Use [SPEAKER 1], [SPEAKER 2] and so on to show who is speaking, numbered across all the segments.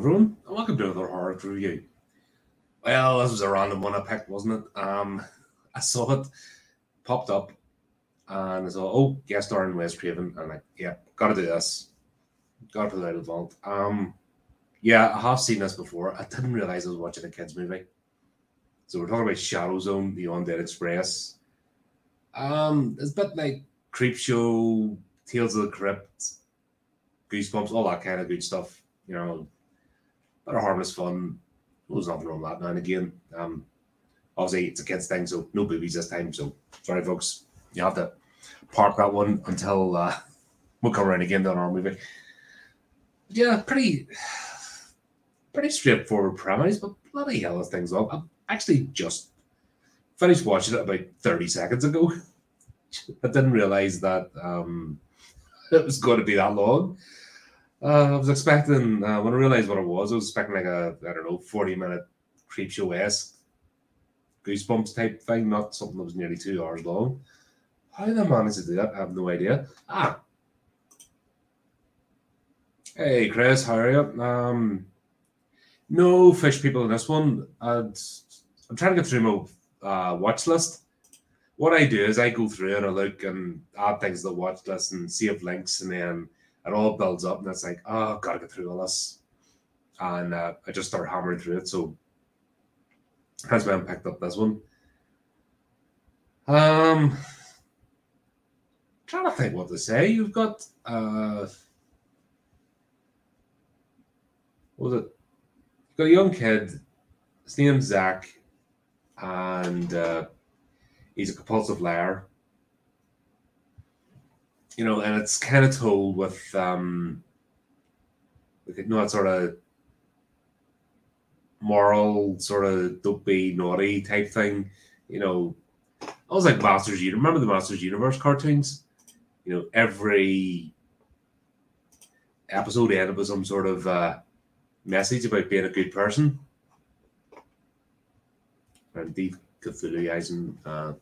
[SPEAKER 1] Everyone, and welcome to another horror review. Well, this was a random one I picked, wasn't it? Um, I saw it popped up, and I saw, oh, guest star in Wes Craven, and I'm like, yeah, gotta do this, gotta put it out of the vault. Um, yeah, I have seen this before. I didn't realize I was watching a kids movie. So we're talking about Shadow Zone, Beyond The Undead Express. Um, it's a bit like Creepshow, Tales of the Crypt, Goosebumps, all that kind of good stuff. You know, of harmless fun. There's nothing wrong with that now and again. Um, obviously it's a kids thing, so no boobies this time. So sorry, folks, you have to park that one until uh, we'll come around again to our movie. Yeah, pretty, pretty straightforward premise, but bloody hell, this thing's up. I actually just finished watching it about thirty seconds ago. I didn't realize that um, it was going to be that long. Uh, I was expecting uh, when I realized what it was, I was expecting like a I don't know forty minute creep show esque goosebumps type thing, not something that was nearly two hours long. How they managed to do that, I have no idea. Ah, hey Chris, how are you? Um, no fish people in this one. And I'm trying to get through my uh, watch list. What I do is I go through and I look and add things to the watch list and save links, and then it all builds up, and it's like, oh, I've got to get through all this. And uh, I just start hammering through it. So that's why I picked up this one. Um, trying to think what to say. You've got uh, what was it? You've got a young kid. His name's Zach, and uh, he's a compulsive liar you know, and it's kind of told with um, you know that sort of moral, sort of don't be naughty type thing. You know, I was like Masters Universe. Remember the Masters Universe cartoons? You know, every episode ended with some sort of uh, message about being a good person. And deep Cthulhuizing uh,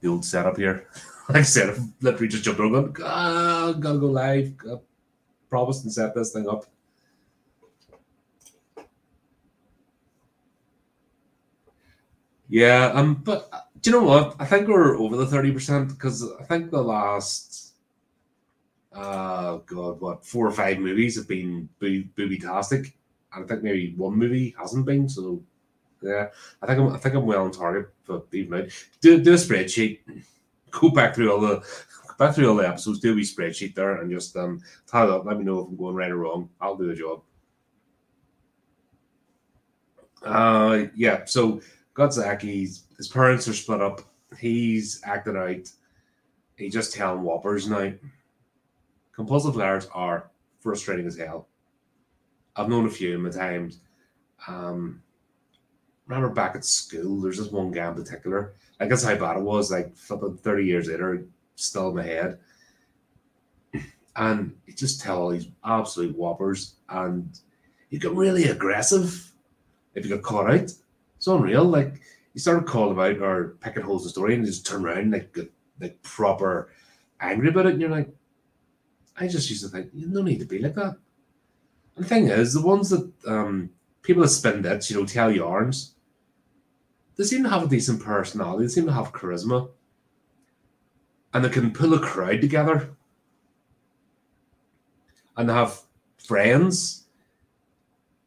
[SPEAKER 1] the old setup here. like I said, I've literally just jumped over, ah, gotta go live. Got promised and set this thing up. Yeah, um, but uh, do you know what? I think we're over the thirty percent because I think the last, uh, God, what four or five movies have been booby tastic, and I think maybe one movie hasn't been. So, yeah, I think I'm, I think I'm well on target for even out. Do do a spreadsheet go back through all the back through all the episodes, do a wee spreadsheet there, and just um tally up. Let me know if I'm going right or wrong. I'll do the job. Uh, yeah. So Godzaki's his parents are split up. He's acting out. He just telling whoppers now. Compulsive liars are frustrating as hell. I've known a few of them times. Um, remember back at school, there's this one guy in particular. I guess how bad it was. Like flipping thirty years later, still in my head. And you just tell all these absolute whoppers, and you get really aggressive if you get caught out. It's unreal. Like you started calling out or picking holes in the story, and you just turn around like like proper angry about it, and you're like, I just used to think, you no need to be like that. And the thing is, the ones that um, people that spin bits, you know, tell yarns, they seem to have a decent personality. They seem to have charisma, and they can pull a crowd together, and they have friends.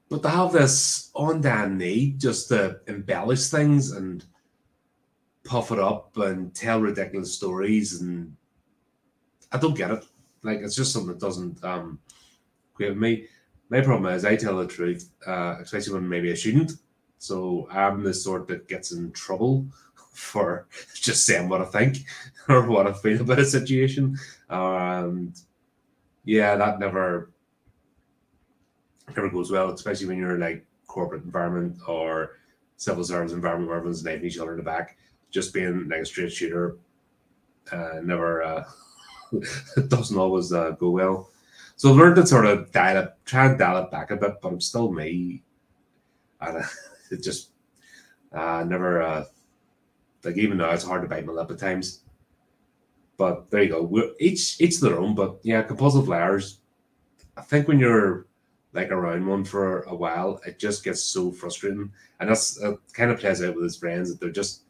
[SPEAKER 1] But they have this on-damn need just to embellish things and puff it up and tell ridiculous stories, and I don't get it. Like it's just something that doesn't um, with me. My problem is I tell the truth, uh, especially when maybe I shouldn't so I'm the sort that gets in trouble for just saying what I think or what I feel about a situation. And yeah, that never never goes well, especially when you're like corporate environment or civil service environment where everyone's knifing each other in the back. Just being like a straight shooter uh, never uh, doesn't always uh, go well. So I've learned to sort of dial it, try and dial it back a bit, but I'm still me. And it just uh, never uh, like even now it's hard to bite my lip at times. But there you go. We're, each each their own. But yeah, compulsive liars. I think when you're like around one for a while, it just gets so frustrating. And that's it kind of plays out with his friends that they're just,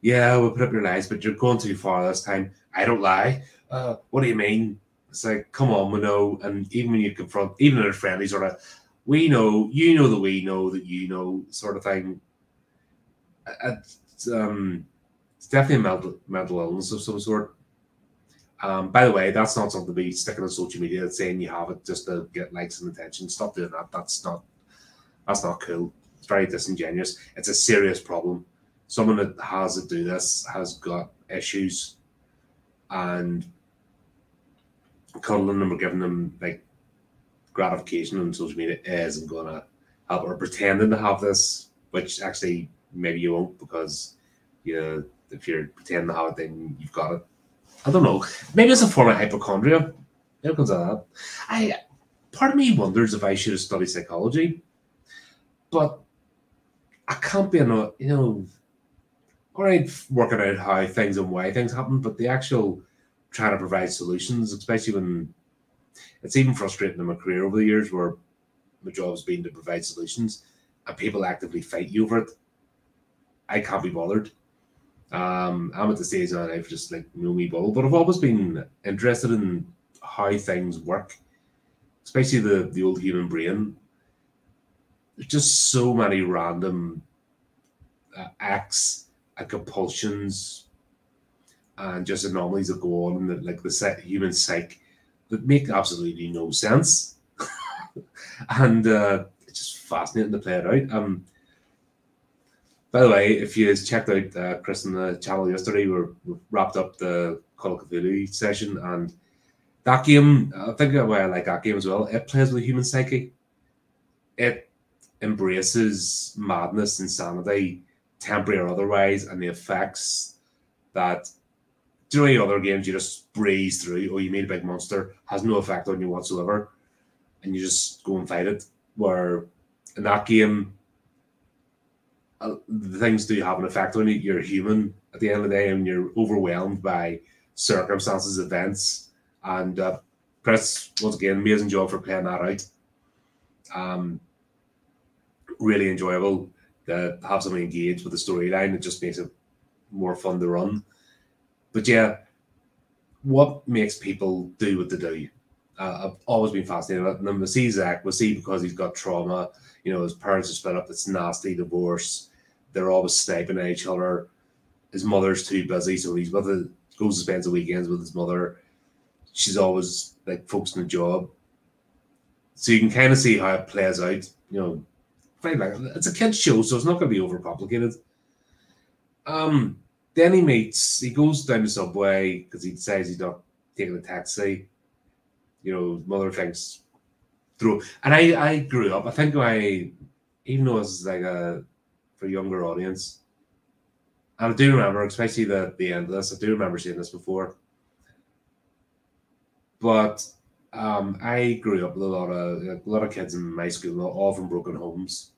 [SPEAKER 1] yeah, we'll put up your lies, but you're going too far this time. I don't lie. Uh, what do you mean? It's like, come on, know. And even when you confront, even in a friendly sort of, we know, you know that we know that you know, sort of thing. It's, um, it's definitely a mental, mental illness of some sort. Um, by the way, that's not something to be sticking on social media that's saying you have it just to get likes and attention. Stop doing that. That's not that's not cool. It's very disingenuous. It's a serious problem. Someone that has to do this has got issues and cuddling them or giving them like gratification on social media isn't gonna help or pretending to have this, which actually maybe you won't because you know, if you're pretending to have it then you've got it I don't know. Maybe it's a form of hypochondria. There comes out that. I part of me wonders if I should have studied psychology, but I can't be enough, you know, all right, working out how things and why things happen, but the actual trying to provide solutions, especially when it's even frustrating in my career over the years where my job has been to provide solutions and people actively fight you over it. I can't be bothered. Um, I'm at the stage now I've just like know me bubble, but I've always been interested in how things work, especially the the old human brain. There's just so many random uh, acts and compulsions and just anomalies that go on in the, like the human psyche that make absolutely no sense. and uh, it's just fascinating to play it out. Um, by the way, if you checked out uh, Chris on the channel yesterday, we wrapped up the Call of Cthulhu session, and that game, I think why I like that game as well. It plays with the human psyche. It embraces madness, insanity, temporary or otherwise, and the effects that. Do you know any other games you just breeze through? Or you meet a big monster, has no effect on you whatsoever, and you just go and fight it. Where in that game, uh, the things do have an effect on you. You're human at the end of the day, and you're overwhelmed by circumstances, events, and uh, Chris once again amazing job for playing that out. Um, really enjoyable to have someone engaged with the storyline. It just makes it more fun to run. But yeah, what makes people do what they do? Uh, I've always been fascinated with them. We see Zach, we see because he's got trauma, you know, his parents are split up, it's nasty divorce. They're always sniping at each other. His mother's too busy, so he's with it, goes and spends the weekends with his mother. She's always like focused on the job. So you can kind of see how it plays out. You know, it's a kid's show, so it's not going to be overcomplicated. Um, then he meets, he goes down the subway because he decides he's not taking a taxi. You know, mother thinks through, and I, I grew up. I think I, even though it's like a for a younger audience. And I do remember, especially the the end of this, I do remember seeing this before. But um, I grew up with a lot of a lot of kids in my school, all from broken homes,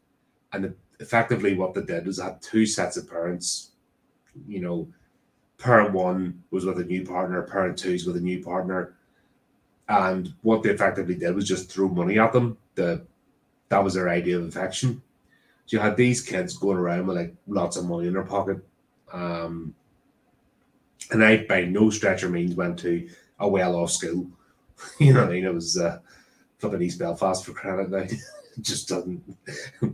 [SPEAKER 1] and effectively what they did was I had two sets of parents. You know, parent one was with a new partner, parent two is with a new partner, and what they effectively did was just throw money at them. The that was their idea of affection you had these kids going around with like lots of money in their pocket. Um, and I, by no stretch of means, went to a well off school. you know, what I mean, it was uh, East Belfast for credit now. just doesn't,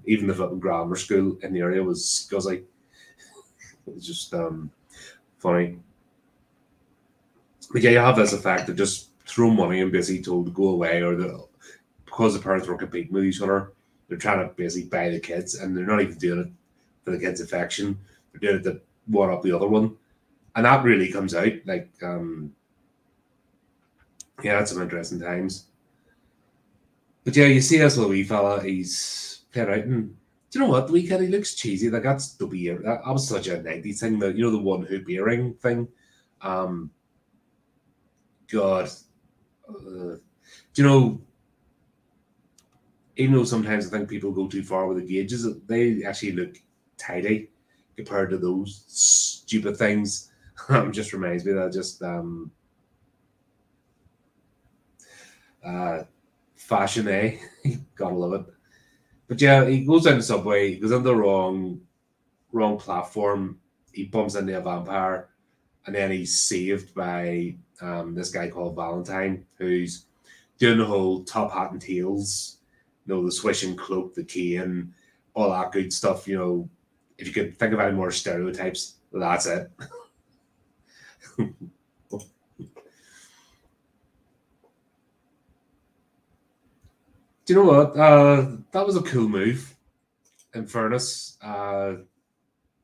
[SPEAKER 1] even the flipping grammar school in the area was scuzzy. It was just um, funny. But yeah, you have this effect of just throw money and basically told to go away, or the because the parents were competing with each other, they're trying to basically buy the kids, and they're not even doing it for the kids' affection. They're doing it to one up the other one, and that really comes out like, um, yeah, that's some interesting times. But yeah, you see this little wee fella, he's playing out, you know what? The wee kid, he looks cheesy. Like that's the ear. That, that was such a '90s thing. That you know the one hoop earring thing. Um, God, uh, do you know even though sometimes I think people go too far with the gauges, they actually look tidy compared to those stupid things. um, just reminds me that just um, uh, fashion, eh? Gotta love it. But yeah, he goes down the subway, he goes on the wrong wrong platform, he bumps into a vampire, and then he's saved by um, this guy called Valentine, who's doing the whole top hat and tails, you know, the swishing cloak, the cane, all that good stuff. You know, if you could think of any more stereotypes, that's it. Do you know what? Uh, that was a cool move. In fairness, uh,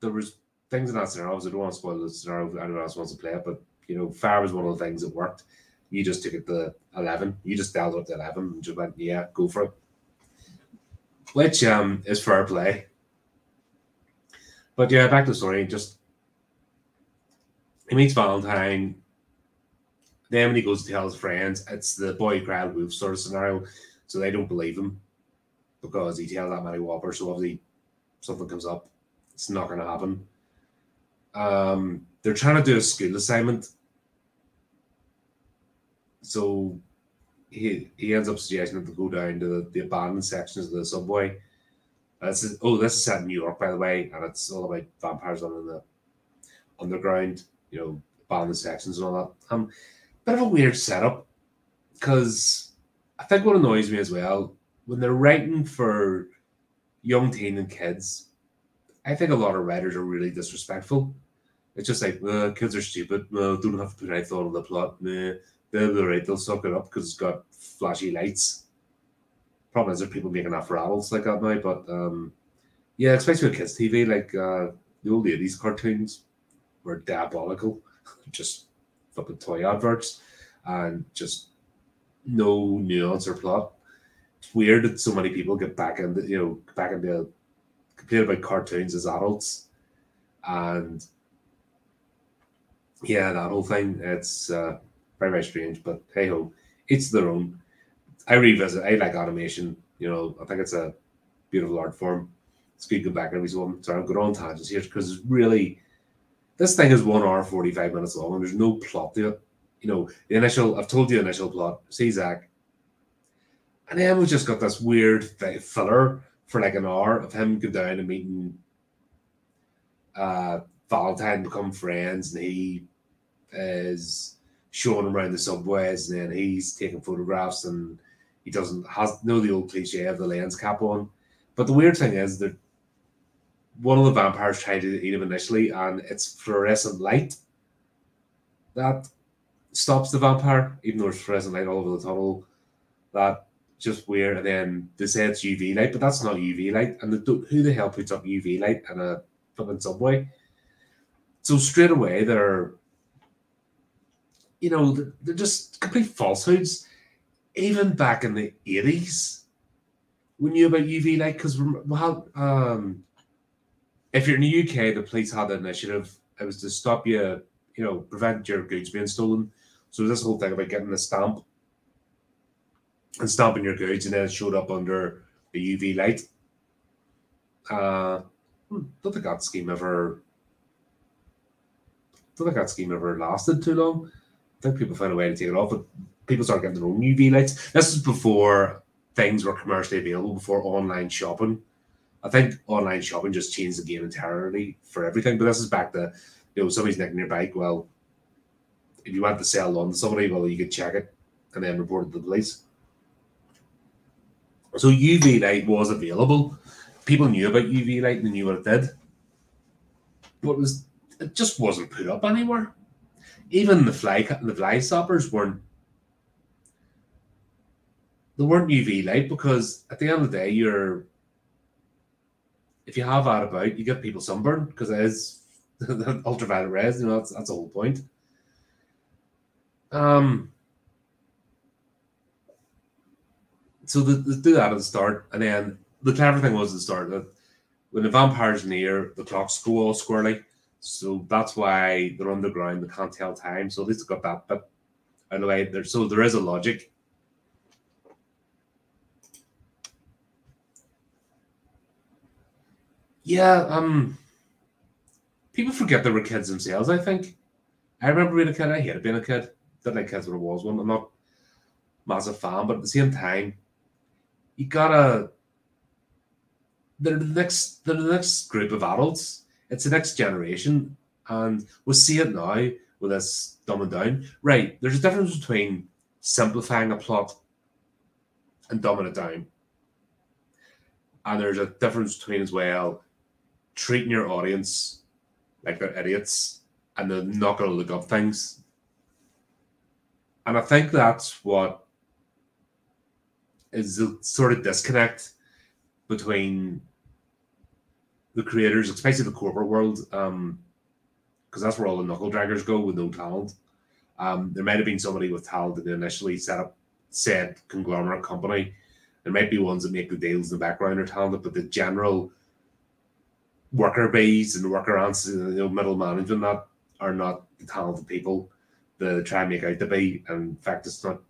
[SPEAKER 1] there was things in that scenario. I don't want to spoil the scenario if anyone else wants to play it, but you know, fire was one of the things that worked. You just took it to eleven. You just dialed up to eleven and just went, "Yeah, go for it." Which um is fair play. But yeah, back to the story. Just he meets Valentine. Then when he goes to tell his friends, it's the boy cried wolf sort of scenario. So they don't believe him because he tells that many whoppers. So obviously something comes up. It's not going to happen. Um, they're trying to do a school assignment. So he he ends up suggesting that they go down to the, the abandoned sections of the subway. This is, oh, this is set in New York, by the way, and it's all about vampires on the underground, you know, abandoned sections and all that. Um, bit of a weird setup because I think what annoys me as well when they're writing for young teen and kids, I think a lot of writers are really disrespectful. It's just like, uh, kids are stupid. No, don't have to put any thought on the plot. Nah, they'll be right. They'll suck it up because it's got flashy lights. Problem is, there people making that for like that now. But um, yeah, especially with kids' TV, like uh, the old 80s cartoons were diabolical. just fucking toy adverts and just no nuance or plot. It's weird that so many people get back into you know back into complain about cartoons as adults, and yeah, that whole thing. It's uh, very very strange, but hey ho, it's their own. I revisit. I like animation. You know, I think it's a beautiful art form. It's good to go back every so often. Sorry, I'm going on tangents here because it's really this thing is one hour forty five minutes long, and there's no plot to it you know, the initial, I've told you the initial plot, see Zach. And then we just got this weird filler for like an hour of him going down and meeting uh, Valentine, become friends, and he is showing him around the subways, and then he's taking photographs, and he doesn't has know the old cliche of the lens cap on. But the weird thing is that one of the vampires tried to eat him initially, and it's fluorescent light that stops the vampire, even though there's fluorescent light all over the tunnel. That just weird. And then they say it's UV light, but that's not UV light. And who the hell puts up UV light in a fucking subway? So straight away, they're, you know, they're just complete falsehoods. Even back in the 80s, we knew about UV light because well, um, if you're in the UK, the police had an initiative. It was to stop you, you know, prevent your goods being stolen. So this whole thing about getting the stamp and stamping your goods, and then it showed up under the UV light. Uh, hmm, don't think that scheme ever. Don't think that scheme ever lasted too long. I think people found a way to take it off, but people started getting their own UV lights. This is before things were commercially available, before online shopping. I think online shopping just changed the game entirely for everything. But this is back to you know somebody's nicking your bike. Well, if you want to sell on to somebody, well, you could check it and then report it to the police. So UV light was available. People knew about UV light and they knew what it did. But it was it just wasn't put up anywhere. Even the fly the fly stoppers weren't they weren't UV light because at the end of the day you're if you have that about, you get people sunburned because it is the ultraviolet rays, you know, that's that's the whole point. Um, so they do that at the start, and then the clever thing was at the start that when the vampire's near, the clocks go all squirrely. So that's why they're underground, they can't tell time. So at least got that bit out of the way. There, so there is a logic. Yeah, um people forget they were kids themselves, I think. I remember being a kid, I hated being a kid didn't like a Walls one. I'm not massive fan, but at the same time, you gotta. They're the next. They're the next group of adults. It's the next generation, and we see it now with this dumbing down. Right, there's a difference between simplifying a plot and dumbing it down, and there's a difference between as well treating your audience like they're idiots and they're not going to look up things. And I think that's what is the sort of disconnect between the creators, especially the corporate world, because um, that's where all the knuckle draggers go with no talent. Um, there might have been somebody with talent that initially set up said conglomerate company. There might be ones that make the deals in the background are talented, but the general worker bees and worker ants, you know, middle management that are not the talented people that try and make out to be. And in fact, it's not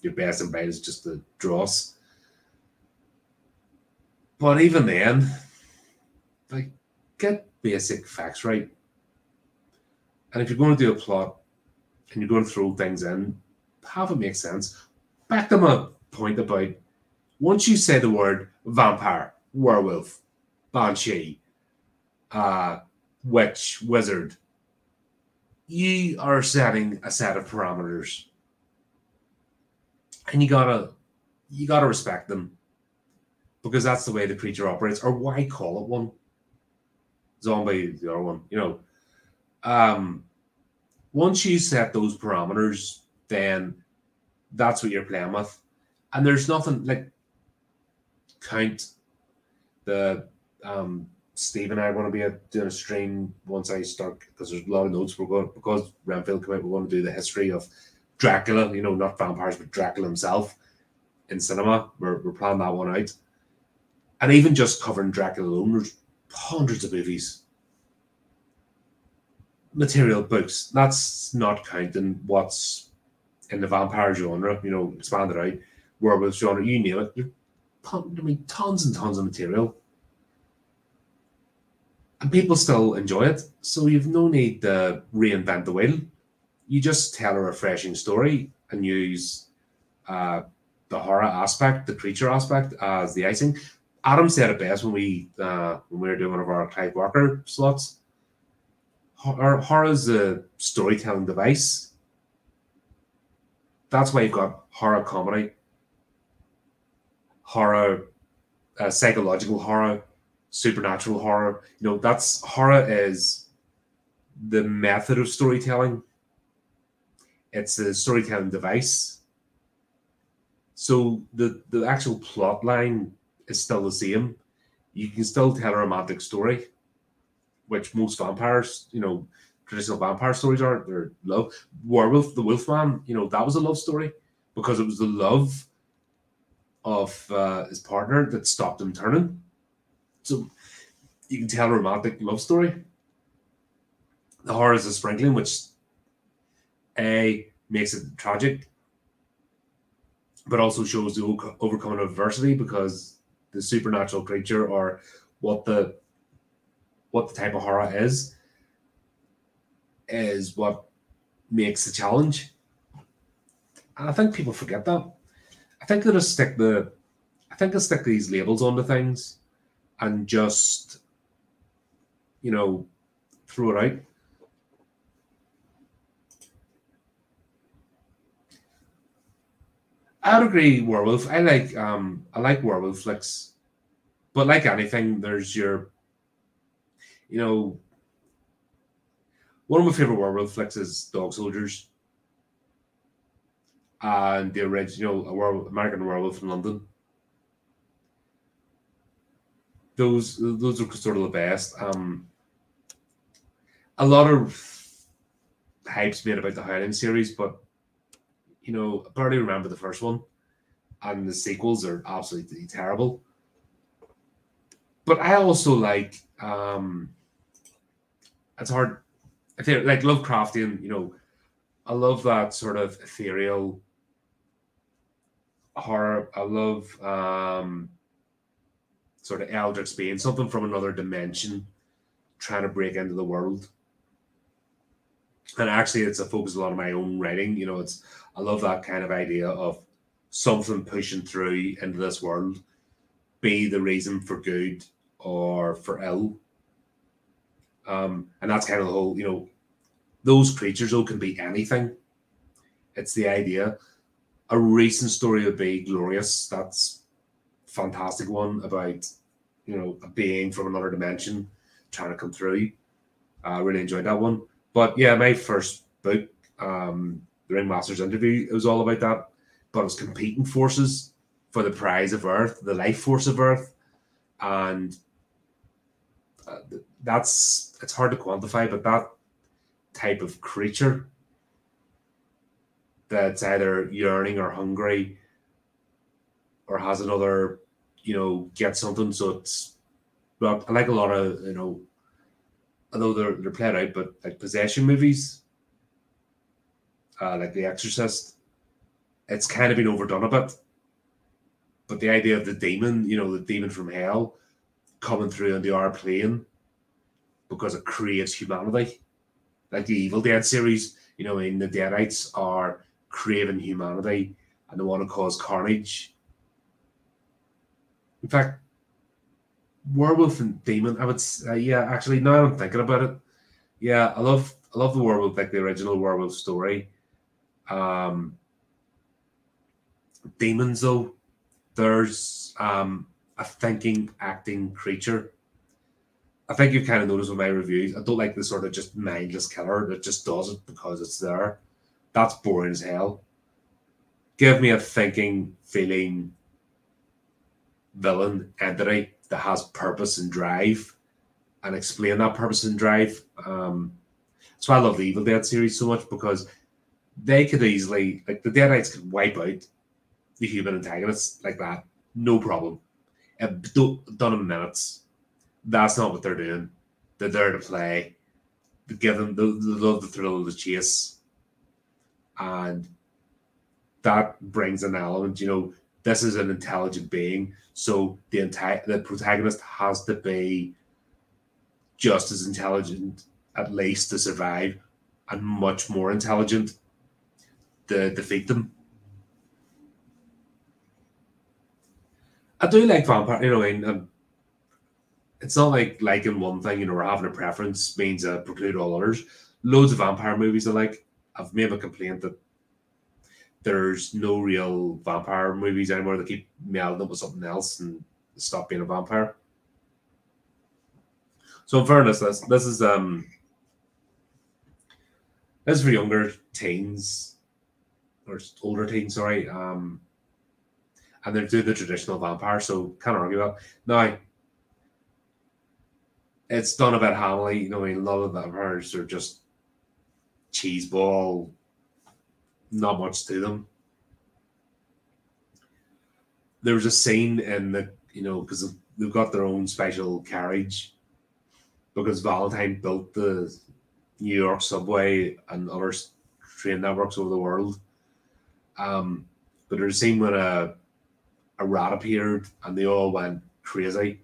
[SPEAKER 1] your best and brightest, it's just the dross. But even then, like, get basic facts right. And if you're going to do a plot and you're going to throw things in, have it make sense. Back to my point about once you say the word vampire, werewolf, banshee, uh, witch, wizard, you are setting a set of parameters. And you gotta you gotta respect them. Because that's the way the creature operates, or why call it one? Zombie the other one, you know. Um once you set those parameters, then that's what you're playing with. And there's nothing like count the um Steve and I are going to be doing a stream once I start because there's a lot of notes we're going because Renfield came out. We're going to do the history of Dracula. You know, not vampires, but Dracula himself in cinema. We're, we're planning that one out, and even just covering Dracula alone, there's hundreds of movies, material books. That's not counting what's in the vampire genre. You know, expanded out werewolf genre. You name it. I mean, tons and tons of material and people still enjoy it. So you've no need to reinvent the wheel. You just tell a refreshing story and use uh, the horror aspect, the creature aspect as the icing. Adam said it best when we uh, when we were doing one of our Clive Barker slots. Horror, horror is a storytelling device. That's why you've got horror comedy, horror, uh, psychological horror, supernatural horror. You know, that's horror is the method of storytelling. It's a storytelling device. So the the actual plot line is still the same. You can still tell a romantic story, which most vampires, you know, traditional vampire stories are. They're love. Werewolf, the Wolfman, you know, that was a love story because it was the love of uh, his partner that stopped him turning. So you can tell a romantic love story. The horror is a sprinkling, which A makes it tragic, but also shows the overcoming of adversity because the supernatural creature or what the what the type of horror is is what makes the challenge. And I think people forget that. I think they just stick the I think they stick these labels onto things and just you know throw it out. I would agree, werewolf. I like um I like werewolf flicks, but like anything, there's your, you know, one of my favorite werewolf flicks is Dog Soldiers, and the original American Werewolf in London those those are sort of the best. Um, a lot of hype's made about the Howling series, but you know, I barely remember the first one, and the sequels are absolutely terrible. But I also like um, it's hard. I think like Lovecraftian, you know, I love that sort of ethereal horror. I love um sort of eldritch being, something from another dimension, trying to break into the world. And actually, it's a focus a lot of my own writing. You know, it's I love that kind of idea of something pushing through into this world be the reason for good or for ill. Um, and that's kind of the whole, you know, those creatures though can be anything. It's the idea. A recent story would be Glorious. That's fantastic one about, you know, a being from another dimension trying to come through. I really enjoyed that one. But yeah, my first book, um, the Ringmaster's interview, it was all about that. But it was competing forces for the prize of Earth, the life force of Earth, and uh, that's it's hard to quantify, but that type of creature that's either yearning or hungry or has another, you know, get something. So it's, well, I like a lot of, you know, although they're, they're played out, but like possession movies, uh, like The Exorcist, it's kind of been overdone a bit. But the idea of the demon, you know, the demon from hell coming through on the R plane because it creates humanity. Like the Evil Dead series, you know, in the Deadites are craving humanity and they want to cause carnage. In fact, werewolf and demon, I would say, yeah, actually, now I'm thinking about it. Yeah, I love I love the werewolf, like the original werewolf story. Um demons though, there's um a thinking, acting creature I think you've kind of noticed with my reviews, I don't like the sort of just mindless killer that just does it because it's there. That's boring as hell. Give me a thinking, feeling villain entity that has purpose and drive and explain that purpose and drive. Um, that's why I love the Evil Dead series so much because they could easily, like the Deadites could wipe out the human antagonists like that, no problem. Done in minutes that's not what they're doing. They're there to play. They give them the, they love the thrill of the chase, and that brings an element. You know, this is an intelligent being, so the entire the protagonist has to be just as intelligent, at least to survive, and much more intelligent to defeat them. I do like vampire, you know, and it's not like liking one thing, you know, or having a preference means uh, preclude all others. Loads of vampire movies I like. I've made a complaint that there's no real vampire movies anymore. They keep melding up with something else and stop being a vampire. So in fairness, this this is um this is for younger teens or older teens, sorry. Um and they're doing the traditional vampire, so can't argue that. Now it's done about Hamley. You know, I mean, a lot of them are just cheese ball, not much to them. There was a scene in the, you know, because they've got their own special carriage because Valentine built the New York subway and other train networks over the world. Um, but there's a scene when a, a rat appeared and they all went crazy.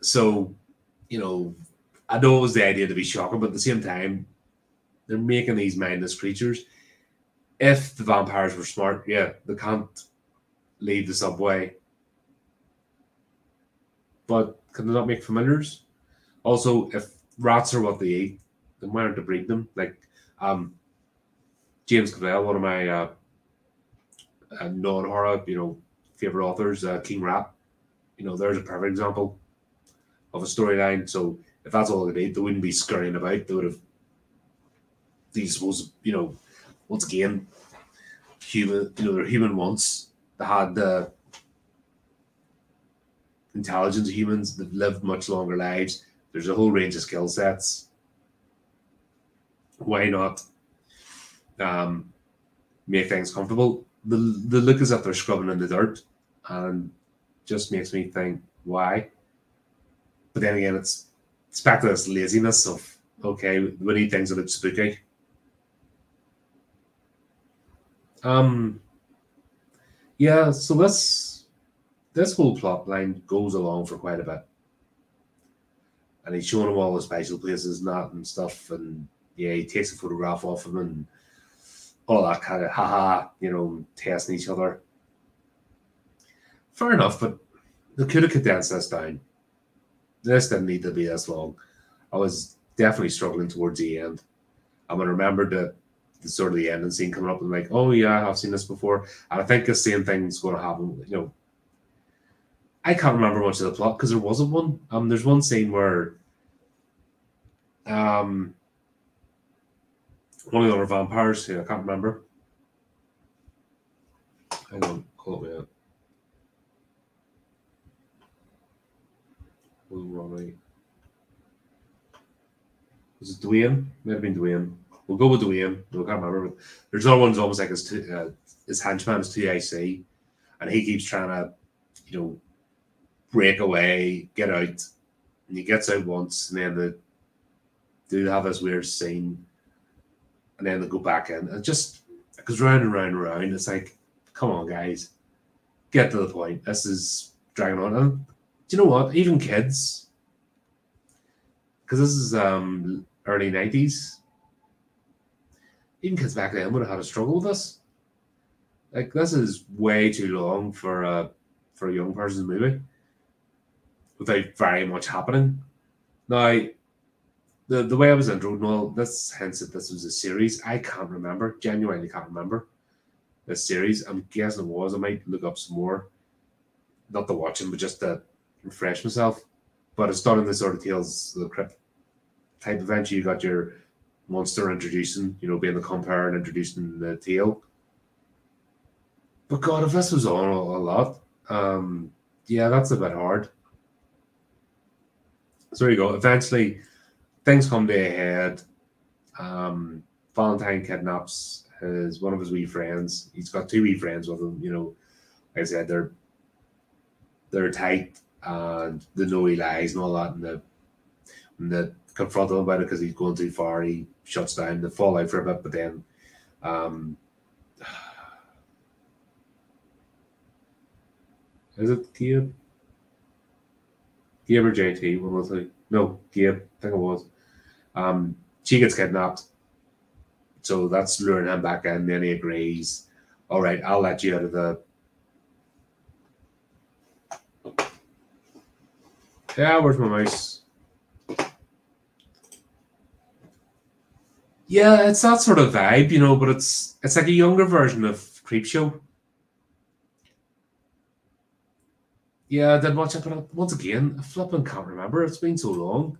[SPEAKER 1] So you know, I know it was the idea to be shocking, but at the same time, they're making these mindless creatures. If the vampires were smart, yeah, they can't leave the subway. But can they not make familiars? Also, if rats are what they eat, then why aren't they breed them? Like um, James Clavell, one of my uh, uh, non-horror, you know, favorite authors, uh, King Rat. You know, there's a perfect example of a storyline. So if that's all they need, they wouldn't be scurrying about. They would have these was you know once again human you know they're human once. They had the intelligence of humans they've lived much longer lives. There's a whole range of skill sets. Why not um, make things comfortable? The, the look is that they're scrubbing in the dirt and just makes me think why? But then again, it's it's back to this laziness of okay, we need things that look spooky. Um, yeah, so this this whole plot line goes along for quite a bit, and he's showing him all the special places and that and stuff, and yeah, he takes a photograph of him, and all that kind of haha, you know, testing each other. Fair enough, but they could have condensed this down. This didn't need to be this long. I was definitely struggling towards the end. I'm gonna remember the sort of the ending scene coming up and like, oh yeah, I've seen this before. And I think the same thing's gonna happen, you know. I can't remember much of the plot because there wasn't one. Um there's one scene where um one of the other vampires, yeah, I can't remember. Hang on, call me out. Ronnie. Was it Dwayne? Might have been Dwayne. We'll go with Dwayne. I can't remember. There's other ones almost like his uh, his henchman is TIC, and he keeps trying to, you know, break away, get out, and he gets out once, and then they do have this weird scene, and then they go back in, and just because round and round and round, it's like, come on, guys, get to the point. This is dragging on. And do you know what? Even kids, because this is um early nineties, even then would have had a struggle with this. Like this is way too long for a for a young person's movie without very much happening. Now, the the way I was introed, well, this hence that this was a series. I can't remember. Genuinely can't remember this series. I'm guessing it was. I might look up some more. Not to watch them, but just to refresh myself. But it's done in the sort of Tales of the Crypt type event. You got your monster introducing, you know, being the compare and introducing the tale. But God, if this was on a, a lot, um, yeah, that's a bit hard. So there you go. Eventually, things come to a head. Um, Valentine kidnaps his one of his wee friends. He's got two wee friends with him. You know, like I said, they're they're tight and the know he lies and all that. And the and the confront him about it because he's going too far. He shuts down. They fall out for a bit, but then um, is it Gabe? Gabe or JT? One was like no Gabe. I think it was. Um, she gets kidnapped, so that's luring him back in. Then he agrees. All right, I'll let you out of the Yeah, where's my mouse? Yeah, it's that sort of vibe, you know, but it's it's like a younger version of Creepshow. Yeah, I did watch it, but once again, I flipping can't remember. It's been so long.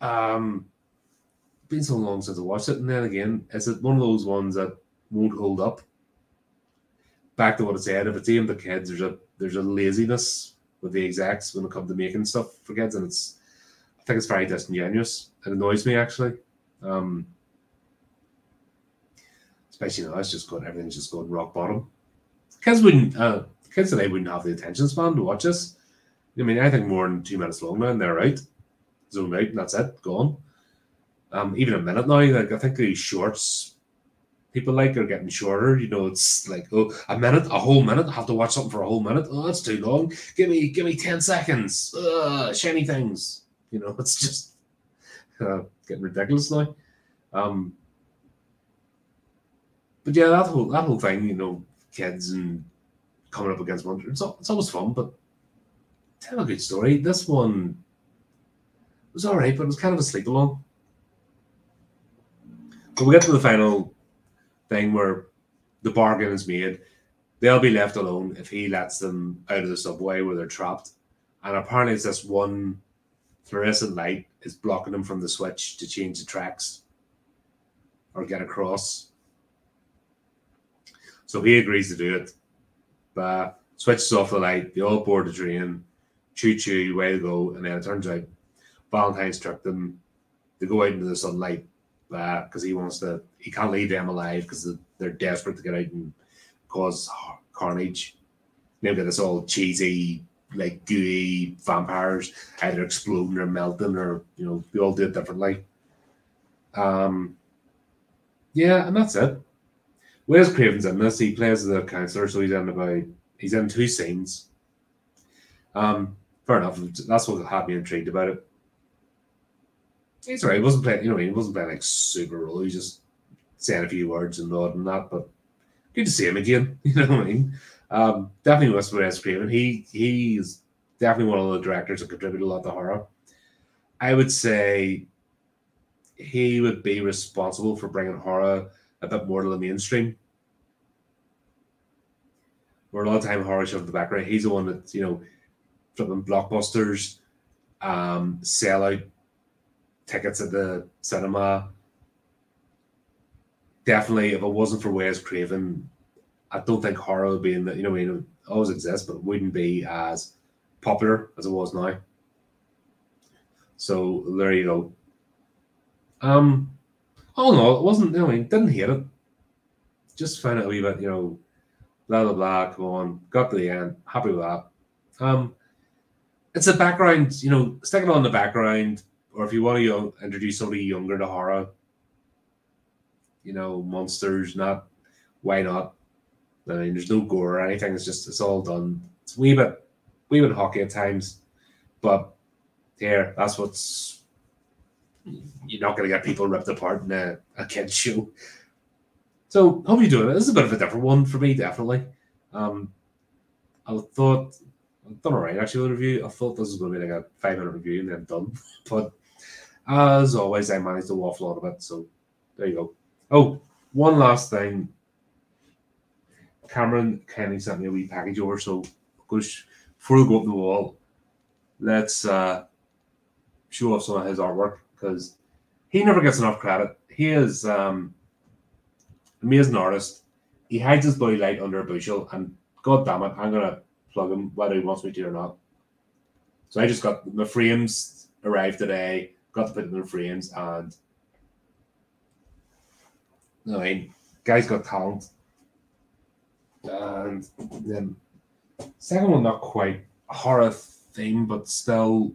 [SPEAKER 1] Um, been so long since I watched it, and then again, is it one of those ones that won't hold up? Back to what I said, if it's aimed at kids, there's a there's a laziness with the execs when it comes to making stuff for kids, and it's I think it's very disingenuous. It annoys me actually. Um, especially now it's just going everything's just going rock bottom. Kids wouldn't uh, kids today wouldn't have the attention span to watch this. I mean anything more than two minutes long now and they're out. Zoom out and that's it, gone. Um, even a minute now, like I think these shorts people like are getting shorter. You know, it's like oh, a minute, a whole minute. I have to watch something for a whole minute. Oh, that's too long. Give me, give me ten seconds. Uh, shiny things. You know, it's just uh, getting ridiculous now. Um, but yeah, that whole that whole thing, you know, kids and coming up against one, it's, it's always fun. But tell a good story. This one was all right, but it was kind of a sleep along. But we get to the final thing where the bargain is made. They'll be left alone if he lets them out of the subway where they're trapped. And apparently, it's this one fluorescent light is blocking them from the switch to change the tracks or get across. So he agrees to do it. But switches off the light, they all board the train, choo choo, way to go. And then it turns out Valentine's tricked them. They go out into the sunlight because uh, he wants to. He can't leave them alive because they're desperate to get out and cause carnage. They've got this all cheesy, like gooey vampires either exploding or melting, or you know, they all do it differently. Um, yeah, and that's it. Wes Craven's in this. He plays the counselor, so he's in about he's in two scenes. Um, fair enough. That's what had me intrigued about it he's alright. He wasn't playing, you know, he wasn't playing like super role. He just saying a few words and and that, but good to see him again. You know what I mean? Um, definitely Wes Wes Craven. He he's definitely one of the directors that contributed a lot to horror. I would say he would be responsible for bringing horror a bit more to the mainstream. Where a lot of time horror shows the background. He's the one that you know, flipping blockbusters, um, sell out tickets at the cinema. Definitely, if it wasn't for Wes Craven, I don't think horror would be in the you know, I mean, it always exists, but wouldn't be as popular as it was now. So there you go. Um, oh no, it wasn't. I mean, didn't hate it. Just found it a wee bit, you know, blah blah blah. Come on, got to the end. Happy with that. Um, it's a background, you know, stick it on the background, or if you want to you know, introduce somebody younger to horror, you know, monsters, not why not? I mean, there's no gore or anything. It's just it's all done. It's wee bit, wee bit hockey at times, but here that's what's you're not going to get people ripped apart in a, a kid's show. So hope you're doing it. This is a bit of a different one for me, definitely. Um, I thought I've done alright actually with the review. I thought this was going to be like a five minute review and then done, but as always, I managed to waffle on a bit. So there you go. Oh, one last thing. Cameron Kenny sent me a wee package over, so before we go up the wall, let's uh, show off some of his artwork because he never gets enough credit. He is um, amazing artist. He hides his body light under a bushel, and god damn it, I'm gonna plug him whether he wants me to or not. So I just got my frames arrived today, got to put them in the frames, and I mean, guy's got talent. And then second one not quite horror theme, but still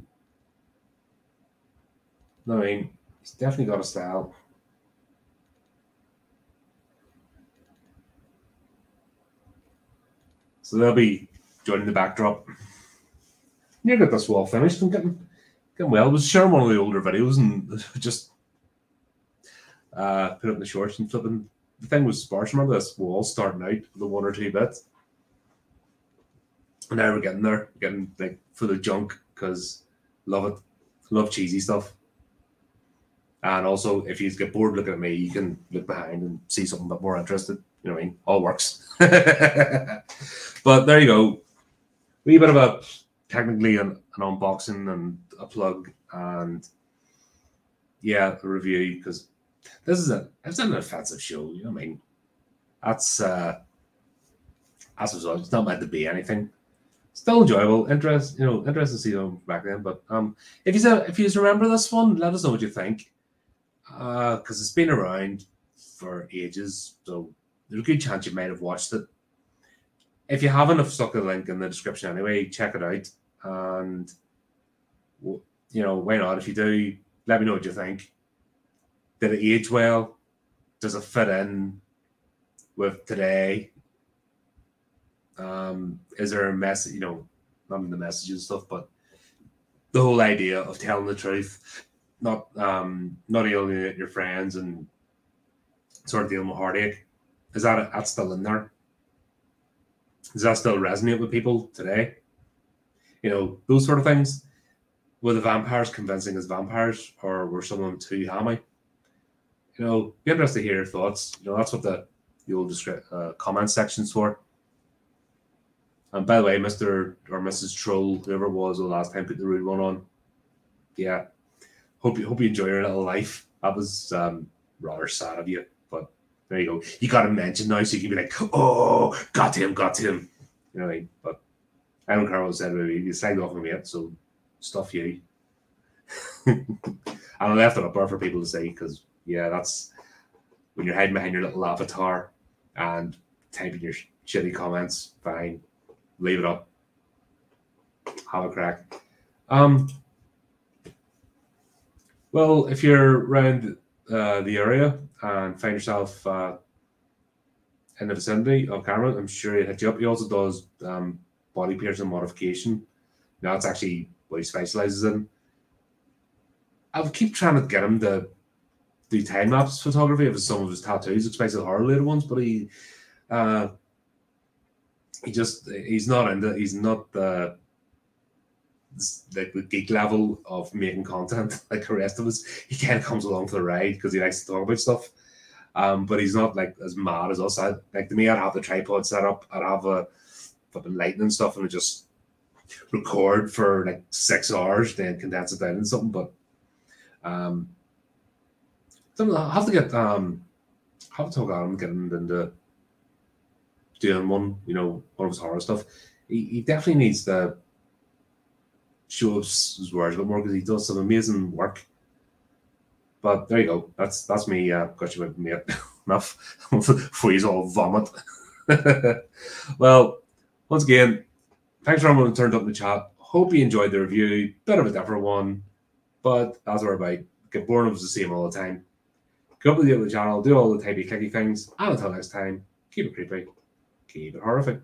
[SPEAKER 1] I mean, he's definitely got a style. So they'll be joining the backdrop. You get this wall finished and getting, getting well. I was sharing one of the older videos and just uh, put up the shorts and flipping. The thing was sparse. Remember this wall starting out with the one or two bits. And now we're getting there, getting like for the junk because love it. Love cheesy stuff. And also, if you get bored looking at me, you can look behind and see something bit more interested. You know what I mean? All works. but there you go. We bit of a technically an, an unboxing and a plug and yeah, a review because this is a it's an offensive show. You know what I mean? That's uh as a result, it's not meant to be anything. Still enjoyable, interest, you know, interesting to see them back then. But um, if you if you remember this one, let us know what you think because uh, it's been around for ages. So there's a good chance you might have watched it. If you haven't, I've stuck a link in the description anyway. Check it out, and you know why not? If you do, let me know what you think. Did it age well? Does it fit in with today? Um, is there a message? You know, not the messages and stuff, but the whole idea of telling the truth not um not alienate your friends and sort of dealing with heartache. Is that that's still in there? Does that still resonate with people today? You know, those sort of things. Were the vampires convincing as vampires, or were some of them too hammy? You know, be interested to hear your thoughts. You know, that's what the the old uh, comment section's for. And by the way, Mr. or Mrs. Troll, whoever was the last time put the rude one on. Yeah, hope you hope you enjoy your little life. That was um, rather sad of you, but there you go. You got to mention now, so you can be like, "Oh, got him, got him." You know, but I don't care what said me. You signed off on me yet, so stuff you. and I left it up there for people to say because yeah, that's when you're hiding behind your little avatar and typing your shitty comments. Fine, leave it up. Have a crack. Um, well, if you're around uh, the area and find yourself uh, in the vicinity of Cameron, I'm sure he'd hit you up. He also does um, body piercing modification. Now, that's actually what he specializes in. I'll keep trying to get him to do time lapse photography of some of his tattoos, especially the horror related ones. But he, uh, he just he's not in the he's not the like the geek level of making content like the rest of us. He kind of comes along for the ride because he likes to talk about stuff. Um, but he's not like as mad as us. I, like to me, I'd have the tripod set up, I'd have a fucking lighting and stuff, and just record for like six hours, then condense it down in something. But um, I have to get um, have to talk him getting into doing one, you know, one of his horror stuff. He, he definitely needs to show us his words a bit more because he does some amazing work. But there you go. That's that's me. Uh, got you with me enough before you all vomit. well, once again, thanks for everyone who turned up in the chat. Hope you enjoyed the review. Bit of a different one, but that's what about. Get bored of the same all the time. Go up to the other channel, do all the typey clicky things, and until next time, keep it creepy, keep it horrorific.